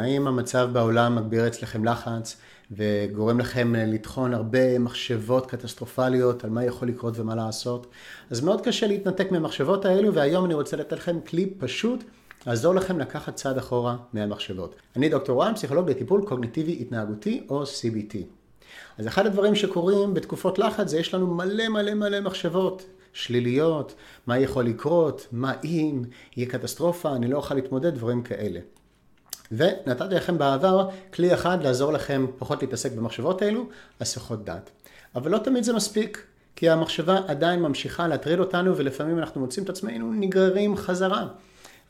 האם המצב בעולם מגביר אצלכם לחץ וגורם לכם לטחון הרבה מחשבות קטסטרופליות על מה יכול לקרות ומה לעשות? אז מאוד קשה להתנתק מהמחשבות האלו והיום אני רוצה לתת לכם כלי פשוט לעזור לכם לקחת צעד אחורה מהמחשבות. אני דוקטור רן, פסיכולוג לטיפול קוגניטיבי התנהגותי או CBT. אז אחד הדברים שקורים בתקופות לחץ זה יש לנו מלא מלא מלא מחשבות שליליות, מה יכול לקרות, מה אם, יהיה קטסטרופה, אני לא אוכל להתמודד, דברים כאלה. ונתתי לכם בעבר כלי אחד לעזור לכם פחות להתעסק במחשבות האלו, הסחות דעת. אבל לא תמיד זה מספיק, כי המחשבה עדיין ממשיכה להטריד אותנו ולפעמים אנחנו מוצאים את עצמנו נגררים חזרה.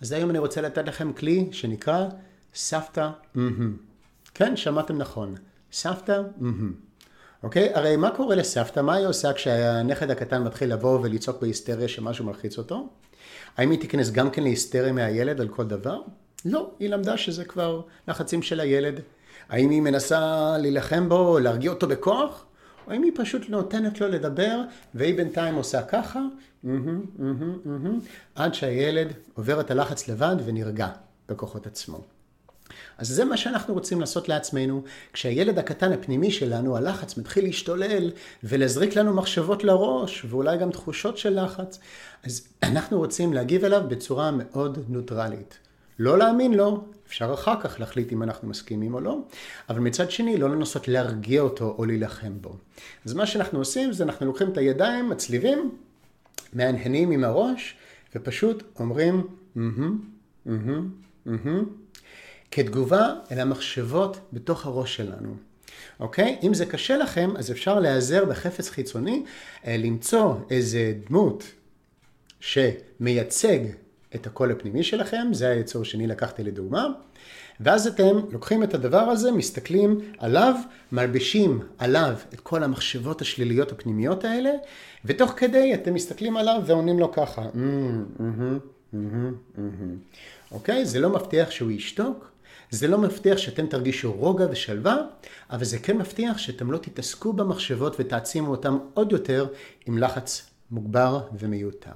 אז היום אני רוצה לתת לכם כלי שנקרא סבתא מהמם. כן, שמעתם נכון, סבתא מהמם. אוקיי? הרי מה קורה לסבתא? מה היא עושה כשהנכד הקטן מתחיל לבוא ולצעוק בהיסטריה שמשהו מלחיץ אותו? האם היא תיכנס גם כן להיסטריה מהילד על כל דבר? לא, היא למדה שזה כבר לחצים של הילד. האם היא מנסה להילחם בו, להרגיע אותו בכוח? או האם היא פשוט נותנת לו לדבר, והיא בינתיים עושה ככה, עד שהילד עובר את הלחץ לבד ונרגע בכוחות עצמו. אז זה מה שאנחנו רוצים לעשות לעצמנו, כשהילד הקטן הפנימי שלנו, הלחץ מתחיל להשתולל ולהזריק לנו מחשבות לראש, ואולי גם תחושות של לחץ, אז אנחנו רוצים להגיב אליו בצורה מאוד נוטרלית. לא להאמין לו, אפשר אחר כך להחליט אם אנחנו מסכימים או לא, אבל מצד שני לא לנסות להרגיע אותו או להילחם בו. אז מה שאנחנו עושים זה אנחנו לוקחים את הידיים, מצליבים, מהנהנים עם הראש, ופשוט אומרים, כתגובה אל המחשבות בתוך הראש שלנו. אוקיי? אם זה קשה לכם, אז אפשר להיעזר בחפץ חיצוני, אה, למצוא איזה דמות שמייצג את הקול הפנימי שלכם, זה היצור שני לקחתי לדוגמה, ואז אתם לוקחים את הדבר הזה, מסתכלים עליו, מלבישים עליו את כל המחשבות השליליות הפנימיות האלה, ותוך כדי אתם מסתכלים עליו ועונים לו ככה, אוקיי? זה לא מבטיח שהוא ישתוק, זה לא מבטיח שאתם תרגישו רוגע ושלווה, אבל זה כן מבטיח שאתם לא תתעסקו במחשבות ותעצימו אותם עוד יותר עם לחץ מוגבר ומיותר.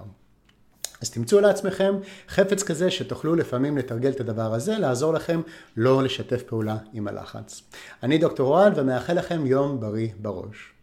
אז תמצאו לעצמכם חפץ כזה שתוכלו לפעמים לתרגל את הדבר הזה, לעזור לכם לא לשתף פעולה עם הלחץ. אני דוקטור אוהד ומאחל לכם יום בריא בראש.